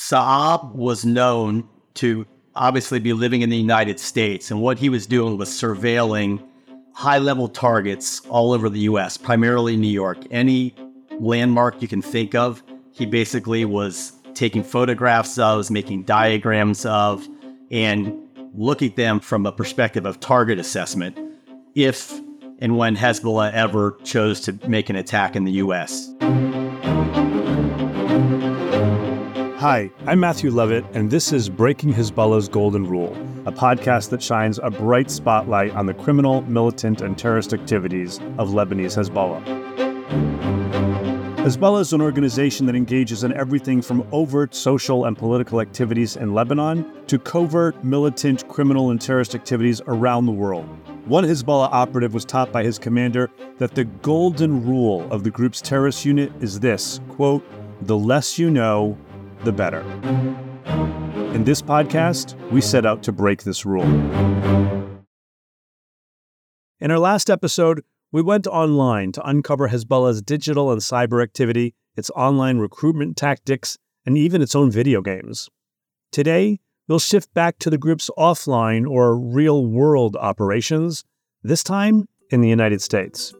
Saab was known to obviously be living in the United States, and what he was doing was surveilling high level targets all over the US, primarily New York. Any landmark you can think of, he basically was taking photographs of, making diagrams of, and looking at them from a perspective of target assessment if and when Hezbollah ever chose to make an attack in the US. Hi, I'm Matthew Levitt, and this is Breaking Hezbollah's Golden Rule, a podcast that shines a bright spotlight on the criminal, militant, and terrorist activities of Lebanese Hezbollah. Hezbollah is an organization that engages in everything from overt social and political activities in Lebanon to covert, militant, criminal, and terrorist activities around the world. One Hezbollah operative was taught by his commander that the golden rule of the group's terrorist unit is this quote, the less you know, the better. In this podcast, we set out to break this rule. In our last episode, we went online to uncover Hezbollah's digital and cyber activity, its online recruitment tactics, and even its own video games. Today, we'll shift back to the group's offline or real world operations, this time in the United States.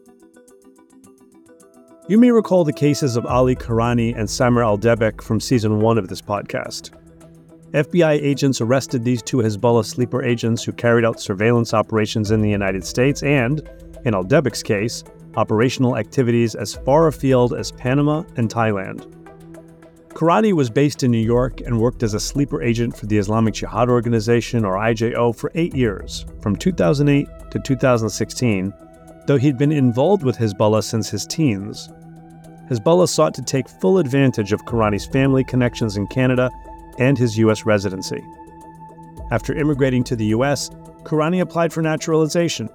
You may recall the cases of Ali Kourani and Samer Al-Dabak from season one of this podcast. FBI agents arrested these two Hezbollah sleeper agents who carried out surveillance operations in the United States and, in Al-Dabak's case, operational activities as far afield as Panama and Thailand. Kourani was based in New York and worked as a sleeper agent for the Islamic Jihad Organization, or IJO, for eight years, from 2008 to 2016, though he'd been involved with Hezbollah since his teens. Hezbollah sought to take full advantage of Kourani's family connections in Canada and his U.S. residency. After immigrating to the U.S., Kourani applied for naturalization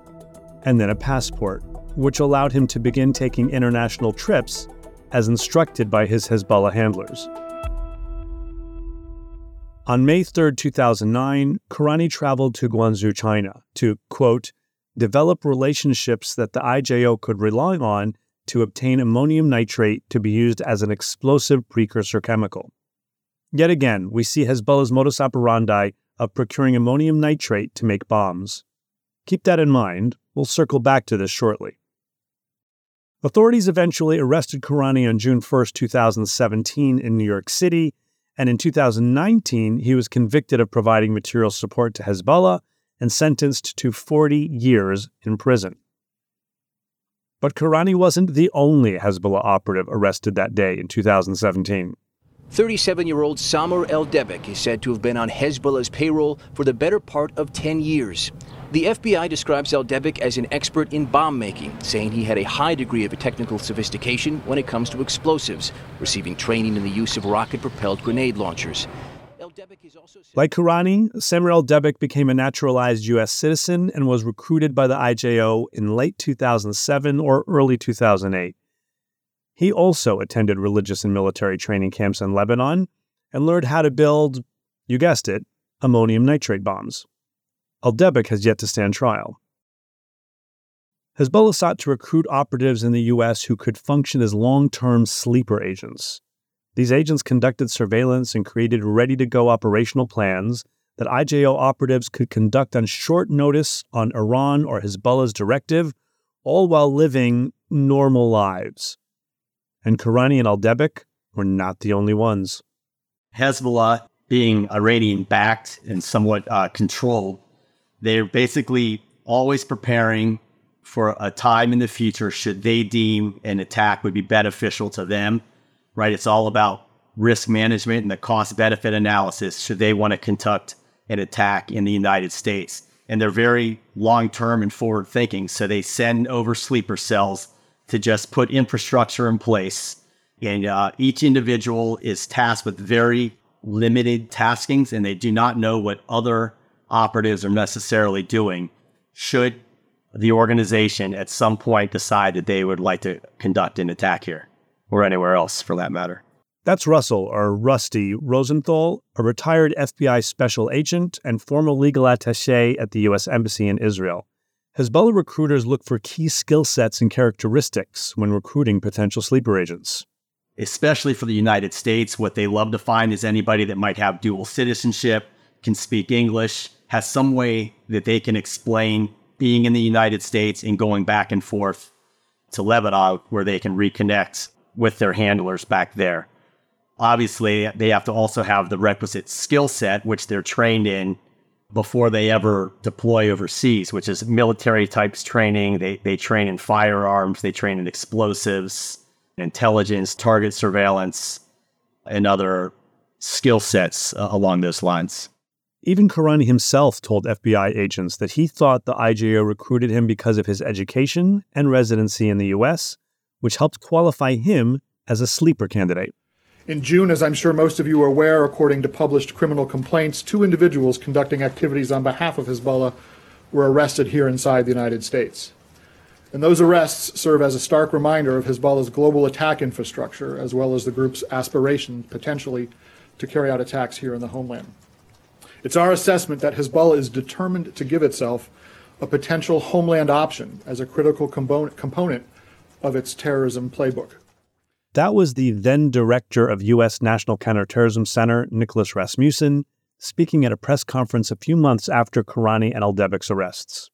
and then a passport, which allowed him to begin taking international trips as instructed by his Hezbollah handlers. On May 3, 2009, Kourani traveled to Guangzhou, China to, quote, develop relationships that the IJO could rely on to obtain ammonium nitrate to be used as an explosive precursor chemical. Yet again, we see Hezbollah's modus operandi of procuring ammonium nitrate to make bombs. Keep that in mind. We'll circle back to this shortly. Authorities eventually arrested Kourani on June 1, 2017, in New York City, and in 2019, he was convicted of providing material support to Hezbollah and sentenced to 40 years in prison. But Kourani wasn't the only Hezbollah operative arrested that day in 2017. 37 year old Samer Al-Dabak is said to have been on Hezbollah's payroll for the better part of 10 years. The FBI describes Al-Dabak as an expert in bomb making, saying he had a high degree of technical sophistication when it comes to explosives, receiving training in the use of rocket propelled grenade launchers. Like Kourani, Samer Al-Dabak became a naturalized U.S. citizen and was recruited by the IJO in late 2007 or early 2008. He also attended religious and military training camps in Lebanon and learned how to build, you guessed it, ammonium nitrate bombs. Al-Dabak has yet to stand trial. Hezbollah sought to recruit operatives in the U.S. who could function as long term sleeper agents. These agents conducted surveillance and created ready to go operational plans that IJO operatives could conduct on short notice on Iran or Hezbollah's directive, all while living normal lives. And Kourani and Al-Dabak were not the only ones. Hezbollah, being Iranian backed and somewhat uh, controlled, they're basically always preparing for a time in the future should they deem an attack would be beneficial to them right? It's all about risk management and the cost benefit analysis should they want to conduct an attack in the United States. And they're very long term and forward thinking. So they send over sleeper cells to just put infrastructure in place. And uh, each individual is tasked with very limited taskings and they do not know what other operatives are necessarily doing. Should the organization at some point decide that they would like to conduct an attack here or anywhere else for that matter. That's Russell, or Rusty Rosenthal, a retired FBI special agent and former legal attache at the U.S. Embassy in Israel. Hezbollah recruiters look for key skill sets and characteristics when recruiting potential sleeper agents. especially for the United States, what they love to find is anybody that might have dual citizenship, can speak English, has some way that they can explain being in the United States and going back and forth to Lebanon where they can reconnect with their handlers back there. Obviously, they have to also have the requisite skill set, which they're trained in before they ever deploy overseas, which is military types training. They, they train in firearms, they train in explosives, intelligence, target surveillance, and other skill sets uh, along those lines. Even Kourani himself told FBI agents that he thought the IJO recruited him because of his education and residency in the U.S., which helped qualify him as a sleeper candidate. In June, as I'm sure most of you are aware, according to published criminal complaints, two individuals conducting activities on behalf of Hezbollah were arrested here inside the United States. And those arrests serve as a stark reminder of Hezbollah's global attack infrastructure, as well as the group's aspiration, potentially, to carry out attacks here in the homeland. It's our assessment that Hezbollah is determined to give itself a potential homeland option as a critical component of its terrorism playbook. That was the then director of U.S. National Counterterrorism Center, Nicholas Rasmussen, speaking at a press conference a few months after Kourani and Aldebek's arrests.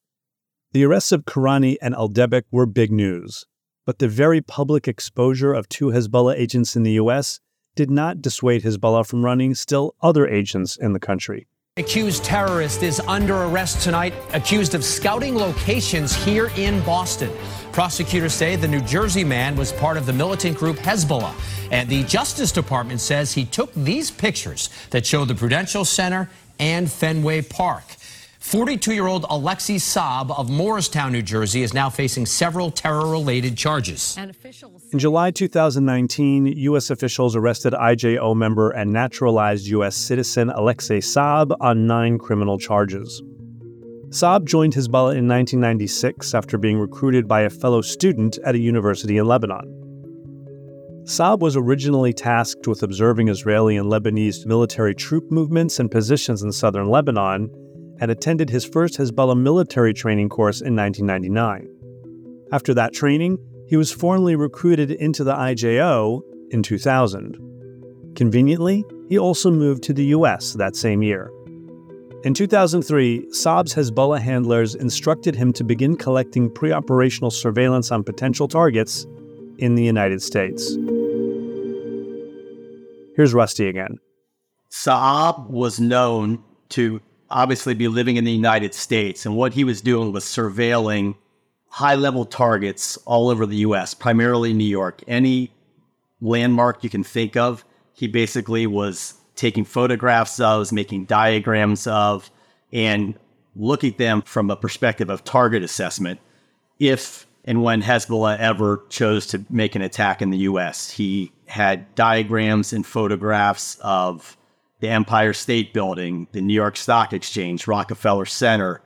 The arrests of Kourani and Aldebek were big news, but the very public exposure of two Hezbollah agents in the U.S. did not dissuade Hezbollah from running still other agents in the country. Accused terrorist is under arrest tonight, accused of scouting locations here in Boston. Prosecutors say the New Jersey man was part of the militant group Hezbollah. And the Justice Department says he took these pictures that show the Prudential Center and Fenway Park. 42 year old Alexei Saab of Morristown, New Jersey, is now facing several terror related charges. In July 2019, U.S. officials arrested IJO member and naturalized U.S. citizen Alexei Saab on nine criminal charges. Saab joined Hezbollah in 1996 after being recruited by a fellow student at a university in Lebanon. Saab was originally tasked with observing Israeli and Lebanese military troop movements and positions in southern Lebanon and attended his first Hezbollah military training course in 1999. After that training, he was formally recruited into the IJO in 2000. Conveniently, he also moved to the US that same year. In 2003, Saab's Hezbollah handlers instructed him to begin collecting pre operational surveillance on potential targets in the United States. Here's Rusty again. Saab was known to obviously be living in the United States, and what he was doing was surveilling high level targets all over the US, primarily New York. Any landmark you can think of, he basically was taking photographs of, making diagrams of, and look at them from a perspective of target assessment. If and when Hezbollah ever chose to make an attack in the US, he had diagrams and photographs of the Empire State Building, the New York Stock Exchange, Rockefeller Center,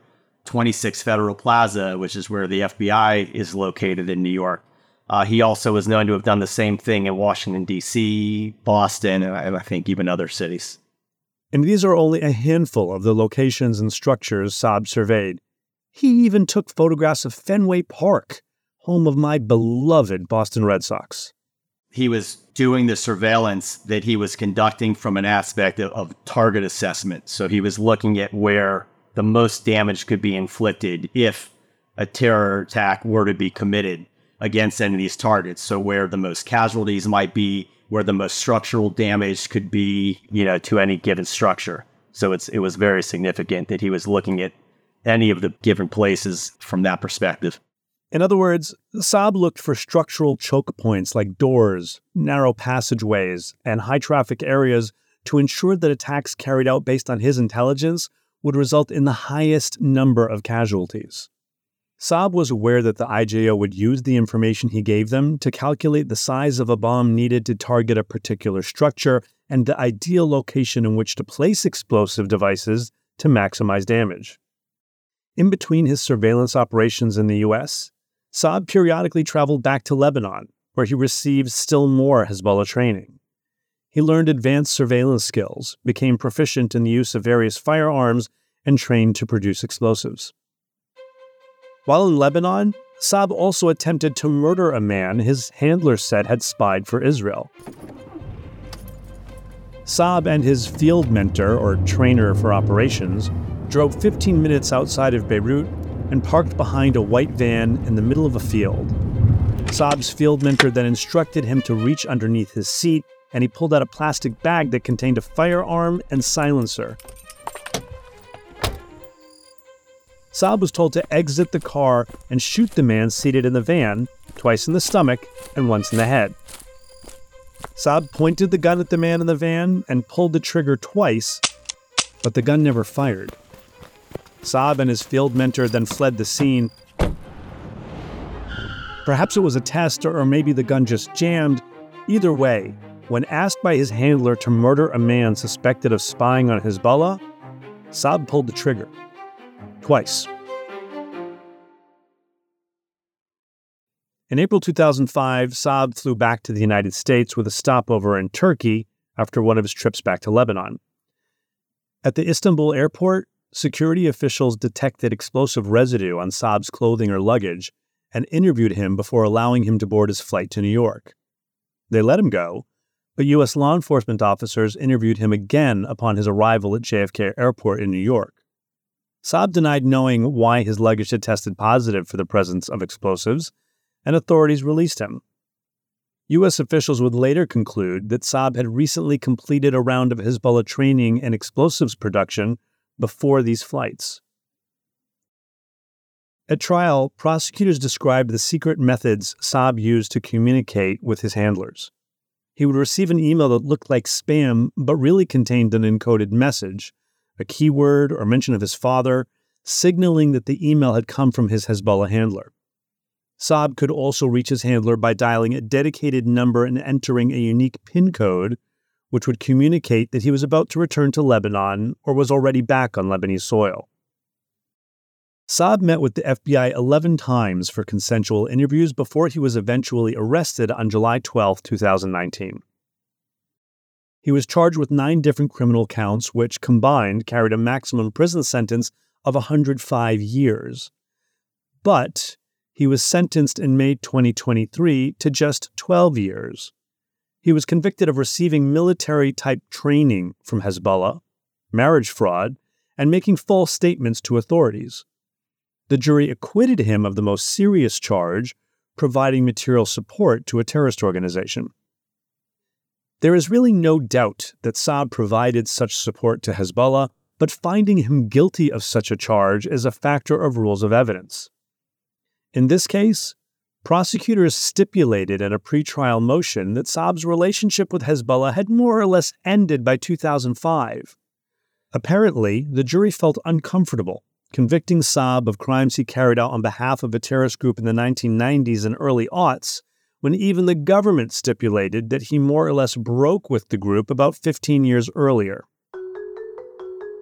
26 Federal Plaza, which is where the FBI is located in New York. Uh, he also was known to have done the same thing in Washington, D.C., Boston, and I think even other cities. And these are only a handful of the locations and structures Saab surveyed. He even took photographs of Fenway Park, home of my beloved Boston Red Sox. He was doing the surveillance that he was conducting from an aspect of, of target assessment. So he was looking at where the most damage could be inflicted if a terror attack were to be committed against any of these targets. So where the most casualties might be, where the most structural damage could be, you know, to any given structure. So it's it was very significant that he was looking at any of the given places from that perspective. In other words, Saab looked for structural choke points like doors, narrow passageways, and high traffic areas to ensure that attacks carried out based on his intelligence would result in the highest number of casualties. Saab was aware that the IJO would use the information he gave them to calculate the size of a bomb needed to target a particular structure and the ideal location in which to place explosive devices to maximize damage. In between his surveillance operations in the US, Saab periodically traveled back to Lebanon, where he received still more Hezbollah training. He learned advanced surveillance skills, became proficient in the use of various firearms, and trained to produce explosives. While in Lebanon, Saab also attempted to murder a man his handler said had spied for Israel. Saab and his field mentor, or trainer for operations, drove 15 minutes outside of Beirut and parked behind a white van in the middle of a field. Saab's field mentor then instructed him to reach underneath his seat, and he pulled out a plastic bag that contained a firearm and silencer. Saab was told to exit the car and shoot the man seated in the van, twice in the stomach and once in the head. Saab pointed the gun at the man in the van and pulled the trigger twice, but the gun never fired. Saab and his field mentor then fled the scene. Perhaps it was a test, or maybe the gun just jammed. Either way, when asked by his handler to murder a man suspected of spying on Hezbollah, Saab pulled the trigger. Twice. In April 2005, Saab flew back to the United States with a stopover in Turkey after one of his trips back to Lebanon. At the Istanbul airport, security officials detected explosive residue on Saab's clothing or luggage and interviewed him before allowing him to board his flight to New York. They let him go, but U.S. law enforcement officers interviewed him again upon his arrival at JFK Airport in New York. Saab denied knowing why his luggage had tested positive for the presence of explosives and authorities released him. U.S. officials would later conclude that Saab had recently completed a round of Hezbollah training and explosives production before these flights. At trial, prosecutors described the secret methods Saab used to communicate with his handlers. He would receive an email that looked like spam but really contained an encoded message, a keyword or mention of his father, signaling that the email had come from his Hezbollah handler. Saab could also reach his handler by dialing a dedicated number and entering a unique PIN code, which would communicate that he was about to return to Lebanon or was already back on Lebanese soil. Saab met with the FBI 11 times for consensual interviews before he was eventually arrested on July 12, 2019. He was charged with nine different criminal counts, which combined carried a maximum prison sentence of 105 years. But he was sentenced in May 2023 to just 12 years. He was convicted of receiving military type training from Hezbollah, marriage fraud, and making false statements to authorities. The jury acquitted him of the most serious charge, providing material support to a terrorist organization. There is really no doubt that Saab provided such support to Hezbollah, but finding him guilty of such a charge is a factor of rules of evidence. In this case, prosecutors stipulated in a pretrial motion that Saab's relationship with Hezbollah had more or less ended by 2005. Apparently, the jury felt uncomfortable convicting Saab of crimes he carried out on behalf of a terrorist group in the 1990s and early aughts, when even the government stipulated that he more or less broke with the group about 15 years earlier.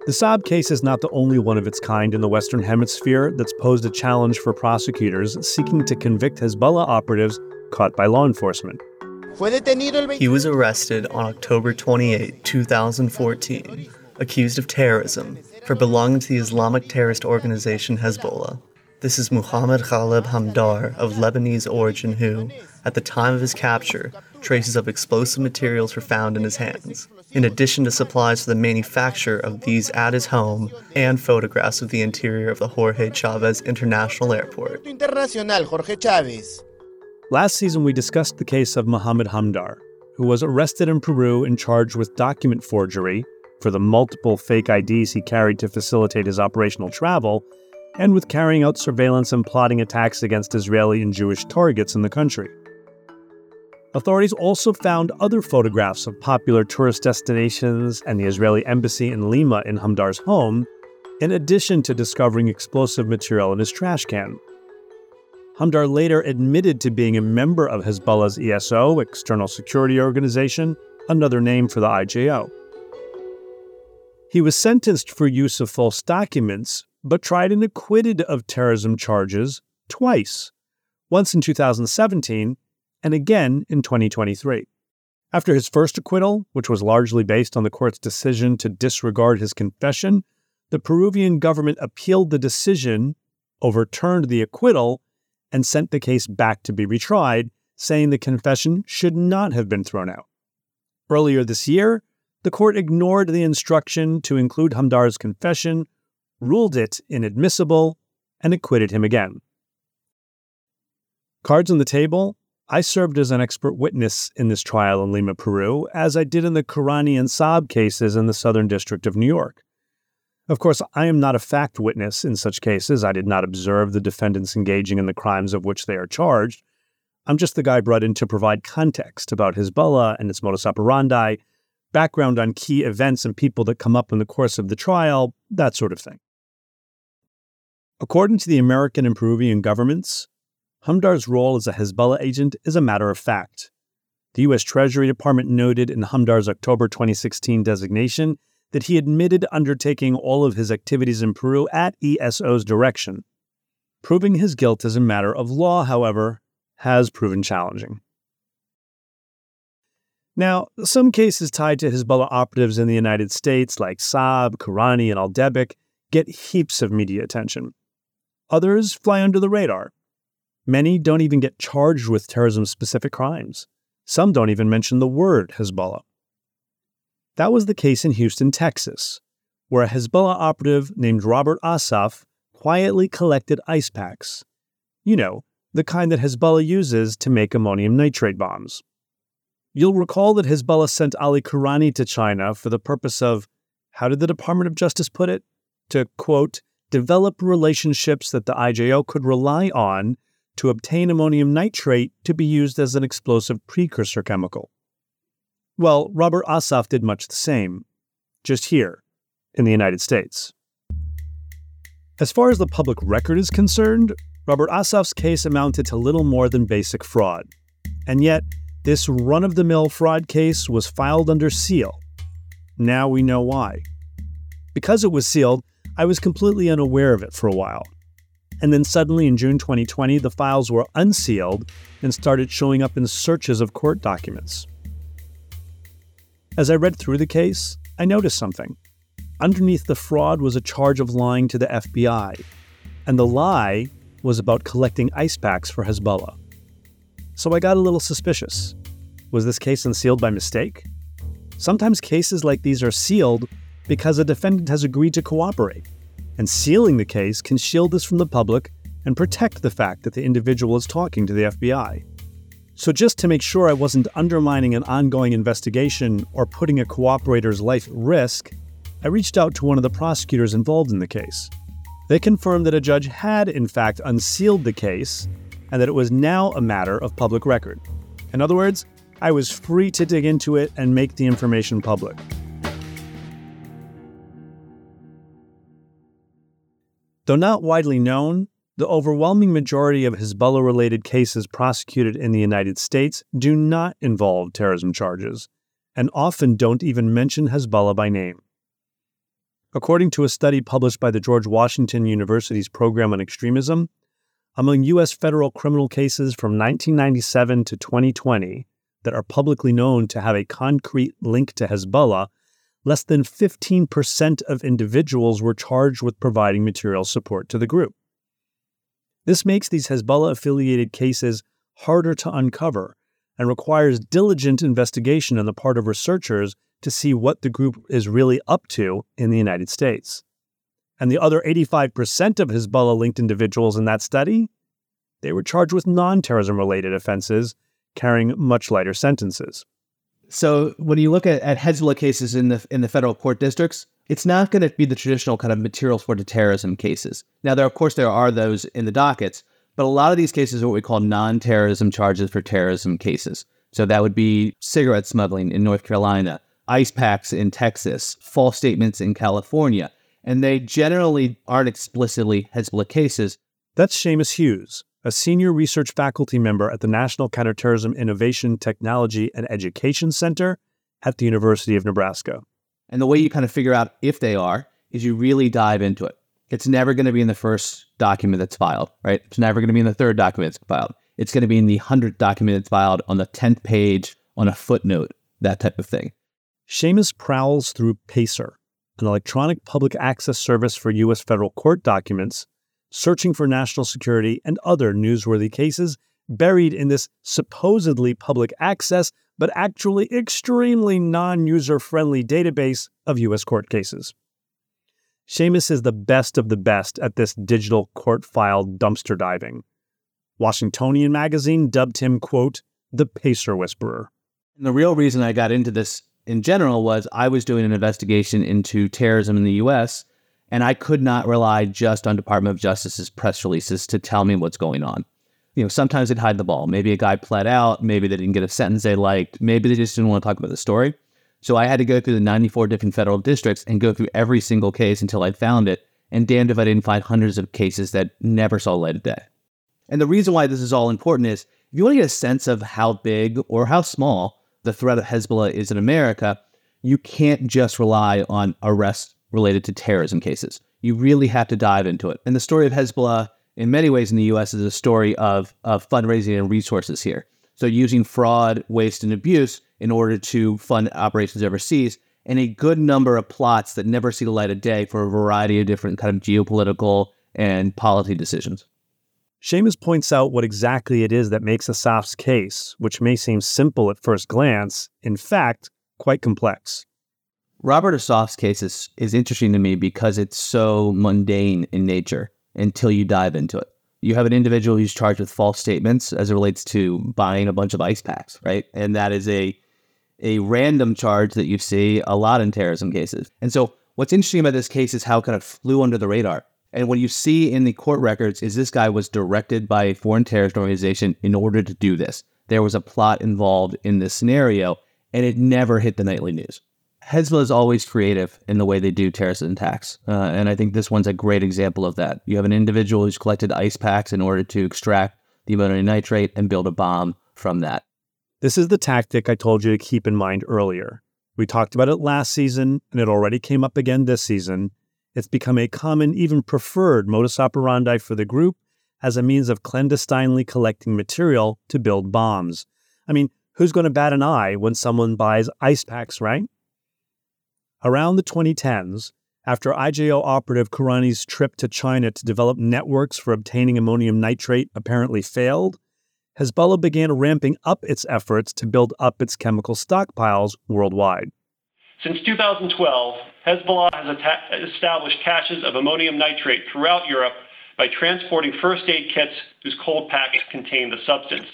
The Saab case is not the only one of its kind in the Western Hemisphere that's posed a challenge for prosecutors seeking to convict Hezbollah operatives caught by law enforcement. He was arrested on October 28, 2014, accused of terrorism for belonging to the Islamic terrorist organization Hezbollah. This is Muhammad Ghalib Hamdar of Lebanese origin who, at the time of his capture, traces of explosive materials were found in his hands in addition to supplies for the manufacture of these at his home and photographs of the interior of the Jorge Chavez International Airport. Last season, we discussed the case of Mohammed Hamdar, who was arrested in Peru and charged with document forgery for the multiple fake IDs he carried to facilitate his operational travel, and with carrying out surveillance and plotting attacks against Israeli and Jewish targets in the country. Authorities also found other photographs of popular tourist destinations and the Israeli embassy in Lima in Hamdar's home, in addition to discovering explosive material in his trash can. Hamdar later admitted to being a member of Hezbollah's ESO, External Security Organization, another name for the IJO. He was sentenced for use of false documents, but tried and acquitted of terrorism charges twice once in 2017 and again in 2023. After his first acquittal, which was largely based on the court's decision to disregard his confession, the Peruvian government appealed the decision, overturned the acquittal, and sent the case back to be retried, saying the confession should not have been thrown out. Earlier this year, the court ignored the instruction to include Hamdar's confession, ruled it inadmissible, and acquitted him again. Cards on the table, I served as an expert witness in this trial in Lima, Peru, as I did in the Kourani and Saab cases in the Southern District of New York. Of course, I am not a fact witness in such cases. I did not observe the defendants engaging in the crimes of which they are charged. I'm just the guy brought in to provide context about Hezbollah and its modus operandi, background on key events and people that come up in the course of the trial, that sort of thing. According to the American and Peruvian governments, Hamdar's role as a Hezbollah agent is a matter of fact. The U.S. Treasury Department noted in Hamdar's October 2016 designation that he admitted undertaking all of his activities in Peru at ESO's direction. Proving his guilt as a matter of law, however, has proven challenging. Now, some cases tied to Hezbollah operatives in the United States, like Saab, Kourani, and Aldebek, get heaps of media attention. Others fly under the radar, Many don't even get charged with terrorism specific crimes. Some don't even mention the word Hezbollah. That was the case in Houston, Texas, where a Hezbollah operative named Robert Asaf quietly collected ice packs. You know, the kind that Hezbollah uses to make ammonium nitrate bombs. You'll recall that Hezbollah sent Ali Kourani to China for the purpose of, how did the Department of Justice put it? To, quote, develop relationships that the IJO could rely on to obtain ammonium nitrate to be used as an explosive precursor chemical. Well, Robert Assaf did much the same, just here, in the United States. As far as the public record is concerned, Robert Assaf's case amounted to little more than basic fraud. And yet, this run of the mill fraud case was filed under seal. Now we know why. Because it was sealed, I was completely unaware of it for a while. And then suddenly in June 2020, the files were unsealed and started showing up in searches of court documents. As I read through the case, I noticed something. Underneath the fraud was a charge of lying to the FBI, and the lie was about collecting ice packs for Hezbollah. So I got a little suspicious. Was this case unsealed by mistake? Sometimes cases like these are sealed because a defendant has agreed to cooperate and sealing the case can shield this from the public and protect the fact that the individual is talking to the FBI. So, just to make sure I wasn't undermining an ongoing investigation or putting a cooperator's life at risk, I reached out to one of the prosecutors involved in the case. They confirmed that a judge had, in fact, unsealed the case and that it was now a matter of public record. In other words, I was free to dig into it and make the information public. Though not widely known, the overwhelming majority of Hezbollah related cases prosecuted in the United States do not involve terrorism charges, and often don't even mention Hezbollah by name. According to a study published by the George Washington University's Program on Extremism, among U.S. federal criminal cases from 1997 to 2020 that are publicly known to have a concrete link to Hezbollah, less than 15% of individuals were charged with providing material support to the group. This makes these Hezbollah affiliated cases harder to uncover and requires diligent investigation on the part of researchers to see what the group is really up to in the United States. And the other 85% of Hezbollah linked individuals in that study, they were charged with non terrorism related offenses, carrying much lighter sentences. So when you look at, at Hezbollah cases in the in the federal court districts, it's not going to be the traditional kind of materials for terrorism cases. Now, there of course there are those in the dockets, but a lot of these cases are what we call non-terrorism charges for terrorism cases. So that would be cigarette smuggling in North Carolina, ice packs in Texas, false statements in California, and they generally aren't explicitly Hezbollah cases. That's Seamus Hughes, a senior research faculty member at the National Counterterrorism Innovation, Technology, and Education Center at the University of Nebraska. And the way you kind of figure out if they are is you really dive into it. It's never going to be in the first document that's filed, right? It's never going to be in the third document that's filed. It's going to be in the 100th document that's filed on the 10th page on a footnote, that type of thing. Seamus prowls through PACER, an electronic public access service for U.S. federal court documents searching for national security and other newsworthy cases buried in this supposedly public access, but actually extremely non user friendly database of U.S. court cases. Seamus is the best of the best at this digital court file dumpster diving. Washingtonian magazine dubbed him, quote, the Pacer Whisperer. And the real reason I got into this in general was I was doing an investigation into terrorism in the US, and I could not rely just on Department of Justice's press releases to tell me what's going on. You know, sometimes they'd hide the ball. Maybe a guy pled out, maybe they didn't get a sentence they liked, maybe they just didn't want to talk about the story. So I had to go through the 94 different federal districts and go through every single case until I found it. And damned if I didn't find hundreds of cases that never saw light of day. And the reason why this is all important is if you want to get a sense of how big or how small the threat of Hezbollah is in America, you can't just rely on arrests related to terrorism cases. You really have to dive into it. And the story of Hezbollah, in many ways in the US, is a story of, of fundraising and resources here. So using fraud, waste, and abuse in order to fund operations overseas, and a good number of plots that never see the light of day for a variety of different kind of geopolitical and policy decisions. Seamus points out what exactly it is that makes Asaf's case, which may seem simple at first glance, in fact, quite complex. Robert Asaf's case is, is interesting to me because it's so mundane in nature until you dive into it. You have an individual who's charged with false statements as it relates to buying a bunch of ice packs, right? And that is a a random charge that you see a lot in terrorism cases. And so what's interesting about this case is how it kind of flew under the radar. And what you see in the court records is this guy was directed by a foreign terrorist organization in order to do this. There was a plot involved in this scenario, and it never hit the nightly news. Hezbollah is always creative in the way they do terrorist attacks. Uh, and I think this one's a great example of that. You have an individual who's collected ice packs in order to extract the ammonium nitrate and build a bomb from that. This is the tactic I told you to keep in mind earlier. We talked about it last season, and it already came up again this season. It's become a common, even preferred modus operandi for the group as a means of clandestinely collecting material to build bombs. I mean, who's going to bat an eye when someone buys ice packs, right? Around the 2010s, after IJO operative Kourani's trip to China to develop networks for obtaining ammonium nitrate apparently failed, Hezbollah began ramping up its efforts to build up its chemical stockpiles worldwide. Since 2012, Hezbollah has atta- established caches of ammonium nitrate throughout Europe by transporting first aid kits whose cold packs contain the substance.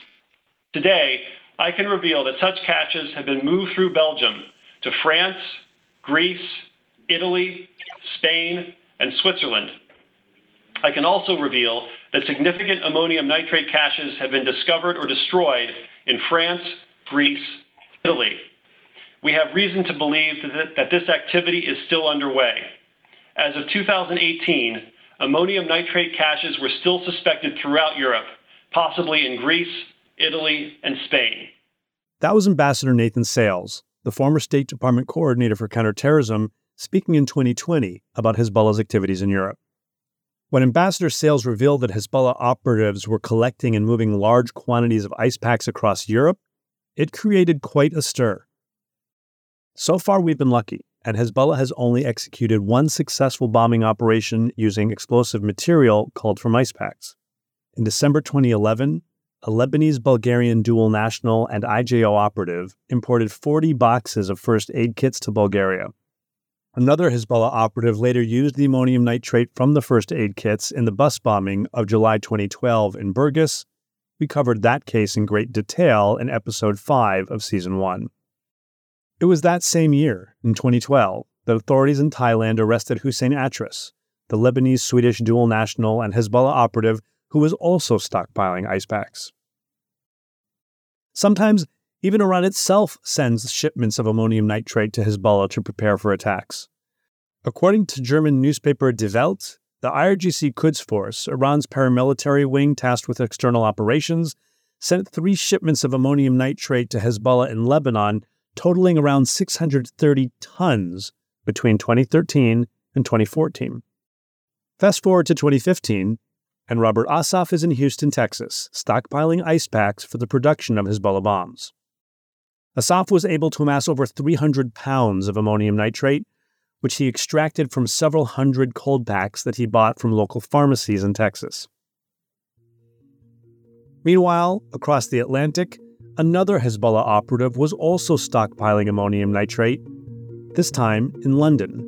Today, I can reveal that such caches have been moved through Belgium to France, Greece, Italy, Spain, and Switzerland. I can also reveal that significant ammonium nitrate caches have been discovered or destroyed in France, Greece, Italy. We have reason to believe that, this activity is still underway. As of 2018, ammonium nitrate caches were still suspected throughout Europe, possibly in Greece, Italy, and Spain. That was Ambassador Nathan Sales, the former State Department coordinator for counterterrorism, speaking in 2020 about Hezbollah's activities in Europe. When Ambassador Sales revealed that Hezbollah operatives were collecting and moving large quantities of ice packs across Europe, it created quite a stir. So far, we've been lucky, and Hezbollah has only executed one successful bombing operation using explosive material called from ice packs. In December 2011, a Lebanese Bulgarian dual national and IJO operative imported 40 boxes of first aid kits to Bulgaria. Another Hezbollah operative later used the ammonium nitrate from the first aid kits in the bus bombing of July 2012 in Burgas. We covered that case in great detail in episode 5 of season 1. It was that same year, in 2012, that authorities in Thailand arrested Hussein Atris, the Lebanese Swedish dual national and Hezbollah operative who was also stockpiling ice packs. Sometimes even Iran itself sends shipments of ammonium nitrate to Hezbollah to prepare for attacks. According to German newspaper Die Welt, the IRGC Quds Force, Iran's paramilitary wing tasked with external operations, sent three shipments of ammonium nitrate to Hezbollah in Lebanon, totaling around 630 tons between 2013 and 2014. Fast forward to 2015, and Robert Asaf is in Houston, Texas, stockpiling ice packs for the production of Hezbollah bombs. Asaf was able to amass over 300 pounds of ammonium nitrate, which he extracted from several hundred cold packs that he bought from local pharmacies in Texas. Meanwhile, across the Atlantic, another Hezbollah operative was also stockpiling ammonium nitrate, this time in London.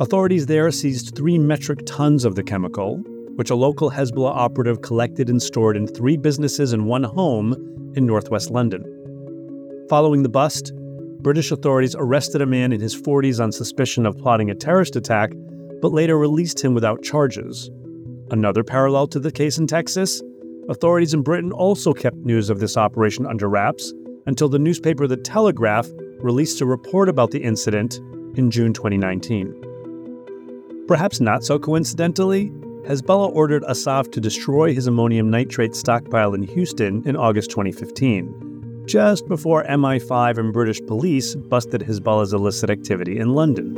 Authorities there seized three metric tons of the chemical, which a local Hezbollah operative collected and stored in three businesses and one home in northwest London. Following the bust, British authorities arrested a man in his 40s on suspicion of plotting a terrorist attack, but later released him without charges. Another parallel to the case in Texas authorities in Britain also kept news of this operation under wraps until the newspaper The Telegraph released a report about the incident in June 2019. Perhaps not so coincidentally, Hezbollah ordered Assaf to destroy his ammonium nitrate stockpile in Houston in August 2015, just before MI5 and British police busted Hezbollah's illicit activity in London.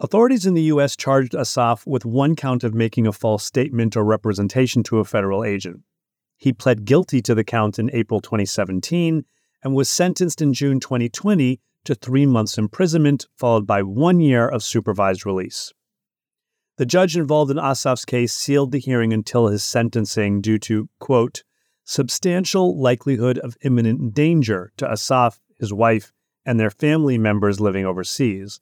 Authorities in the U.S. charged Assaf with one count of making a false statement or representation to a federal agent. He pled guilty to the count in April 2017 and was sentenced in June 2020 to three months imprisonment, followed by one year of supervised release. The judge involved in Assaf's case sealed the hearing until his sentencing due to, quote, substantial likelihood of imminent danger to Assaf, his wife, and their family members living overseas.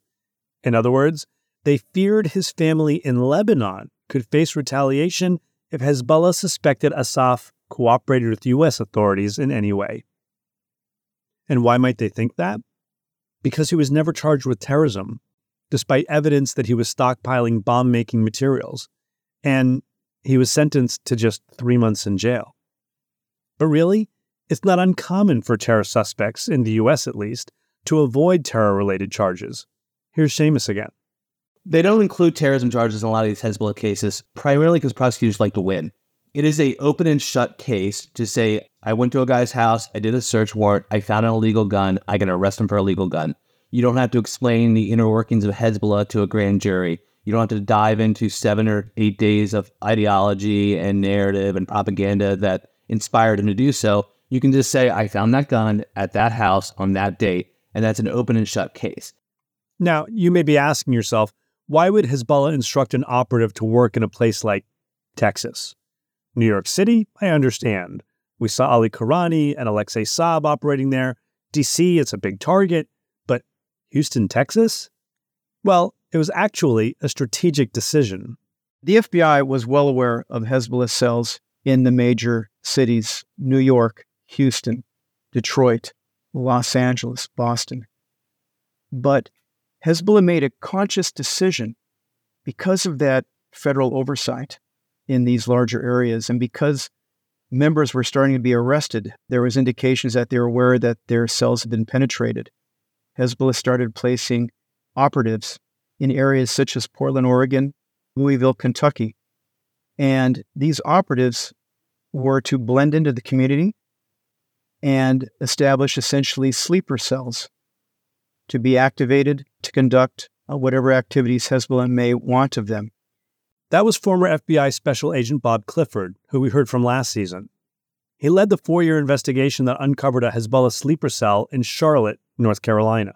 In other words, they feared his family in Lebanon could face retaliation if Hezbollah suspected Assaf cooperated with U.S. authorities in any way. And why might they think that? Because he was never charged with terrorism, despite evidence that he was stockpiling bomb making materials, and he was sentenced to just three months in jail. But really, it's not uncommon for terror suspects, in the US at least, to avoid terror related charges. Here's Seamus again. They don't include terrorism charges in a lot of these Hezbollah cases, primarily because prosecutors like to win. It is a open and shut case to say I went to a guy's house, I did a search warrant, I found an illegal gun, I can arrest him for a legal gun. You don't have to explain the inner workings of Hezbollah to a grand jury. You don't have to dive into seven or eight days of ideology and narrative and propaganda that inspired him to do so. You can just say, I found that gun at that house on that date, and that's an open and shut case. Now, you may be asking yourself, why would Hezbollah instruct an operative to work in a place like Texas? New York City, I understand. We saw Ali Kourani and Alexei Saab operating there. DC, it's a big target. But Houston, Texas? Well, it was actually a strategic decision. The FBI was well aware of Hezbollah cells in the major cities New York, Houston, Detroit, Los Angeles, Boston. But Hezbollah made a conscious decision because of that federal oversight in these larger areas. And because members were starting to be arrested, there was indications that they were aware that their cells had been penetrated. Hezbollah started placing operatives in areas such as Portland, Oregon, Louisville, Kentucky. And these operatives were to blend into the community and establish essentially sleeper cells to be activated to conduct uh, whatever activities Hezbollah may want of them. That was former FBI Special Agent Bob Clifford, who we heard from last season. He led the four year investigation that uncovered a Hezbollah sleeper cell in Charlotte, North Carolina.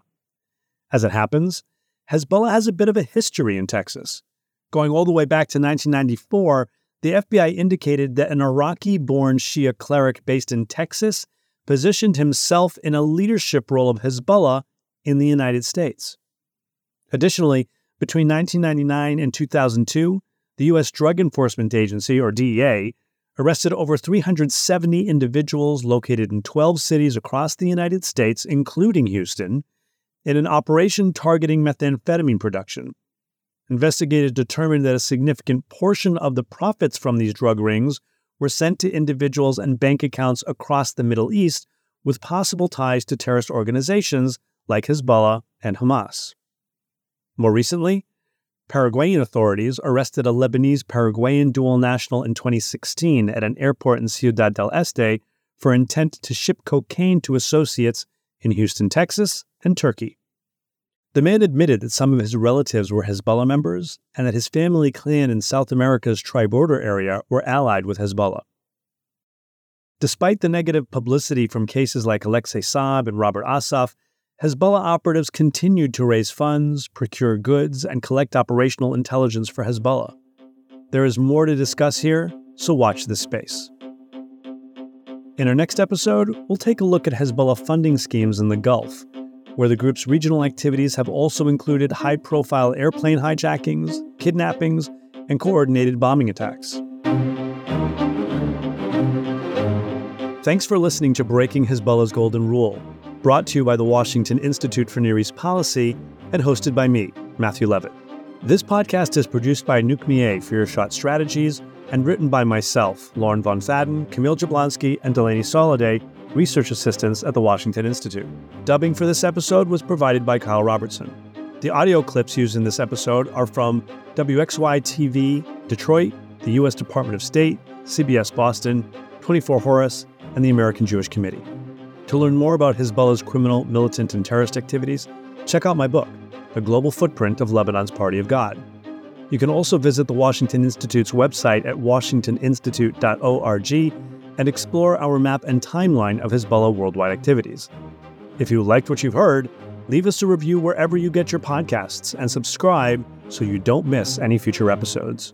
As it happens, Hezbollah has a bit of a history in Texas. Going all the way back to 1994, the FBI indicated that an Iraqi born Shia cleric based in Texas positioned himself in a leadership role of Hezbollah in the United States. Additionally, between 1999 and 2002, the U.S. Drug Enforcement Agency, or DEA, arrested over 370 individuals located in 12 cities across the United States, including Houston, in an operation targeting methamphetamine production. Investigators determined that a significant portion of the profits from these drug rings were sent to individuals and bank accounts across the Middle East with possible ties to terrorist organizations like Hezbollah and Hamas. More recently, Paraguayan authorities arrested a Lebanese Paraguayan dual national in 2016 at an airport in Ciudad del Este for intent to ship cocaine to associates in Houston, Texas, and Turkey. The man admitted that some of his relatives were Hezbollah members and that his family clan in South America's tri border area were allied with Hezbollah. Despite the negative publicity from cases like Alexei Saab and Robert Assaf, Hezbollah operatives continued to raise funds, procure goods, and collect operational intelligence for Hezbollah. There is more to discuss here, so watch this space. In our next episode, we'll take a look at Hezbollah funding schemes in the Gulf, where the group's regional activities have also included high profile airplane hijackings, kidnappings, and coordinated bombing attacks. Thanks for listening to Breaking Hezbollah's Golden Rule brought to you by the Washington Institute for Near East Policy and hosted by me, Matthew Levitt. This podcast is produced by Anouk Millet for Earshot Strategies and written by myself, Lauren Von Thaden, Camille Jablonski, and Delaney Soliday, research assistants at the Washington Institute. Dubbing for this episode was provided by Kyle Robertson. The audio clips used in this episode are from WXYZ TV Detroit, the U.S. Department of State, CBS Boston, 24 Horas, and the American Jewish Committee. To learn more about Hezbollah's criminal, militant, and terrorist activities, check out my book, The Global Footprint of Lebanon's Party of God. You can also visit the Washington Institute's website at washingtoninstitute.org and explore our map and timeline of Hezbollah worldwide activities. If you liked what you've heard, leave us a review wherever you get your podcasts and subscribe so you don't miss any future episodes.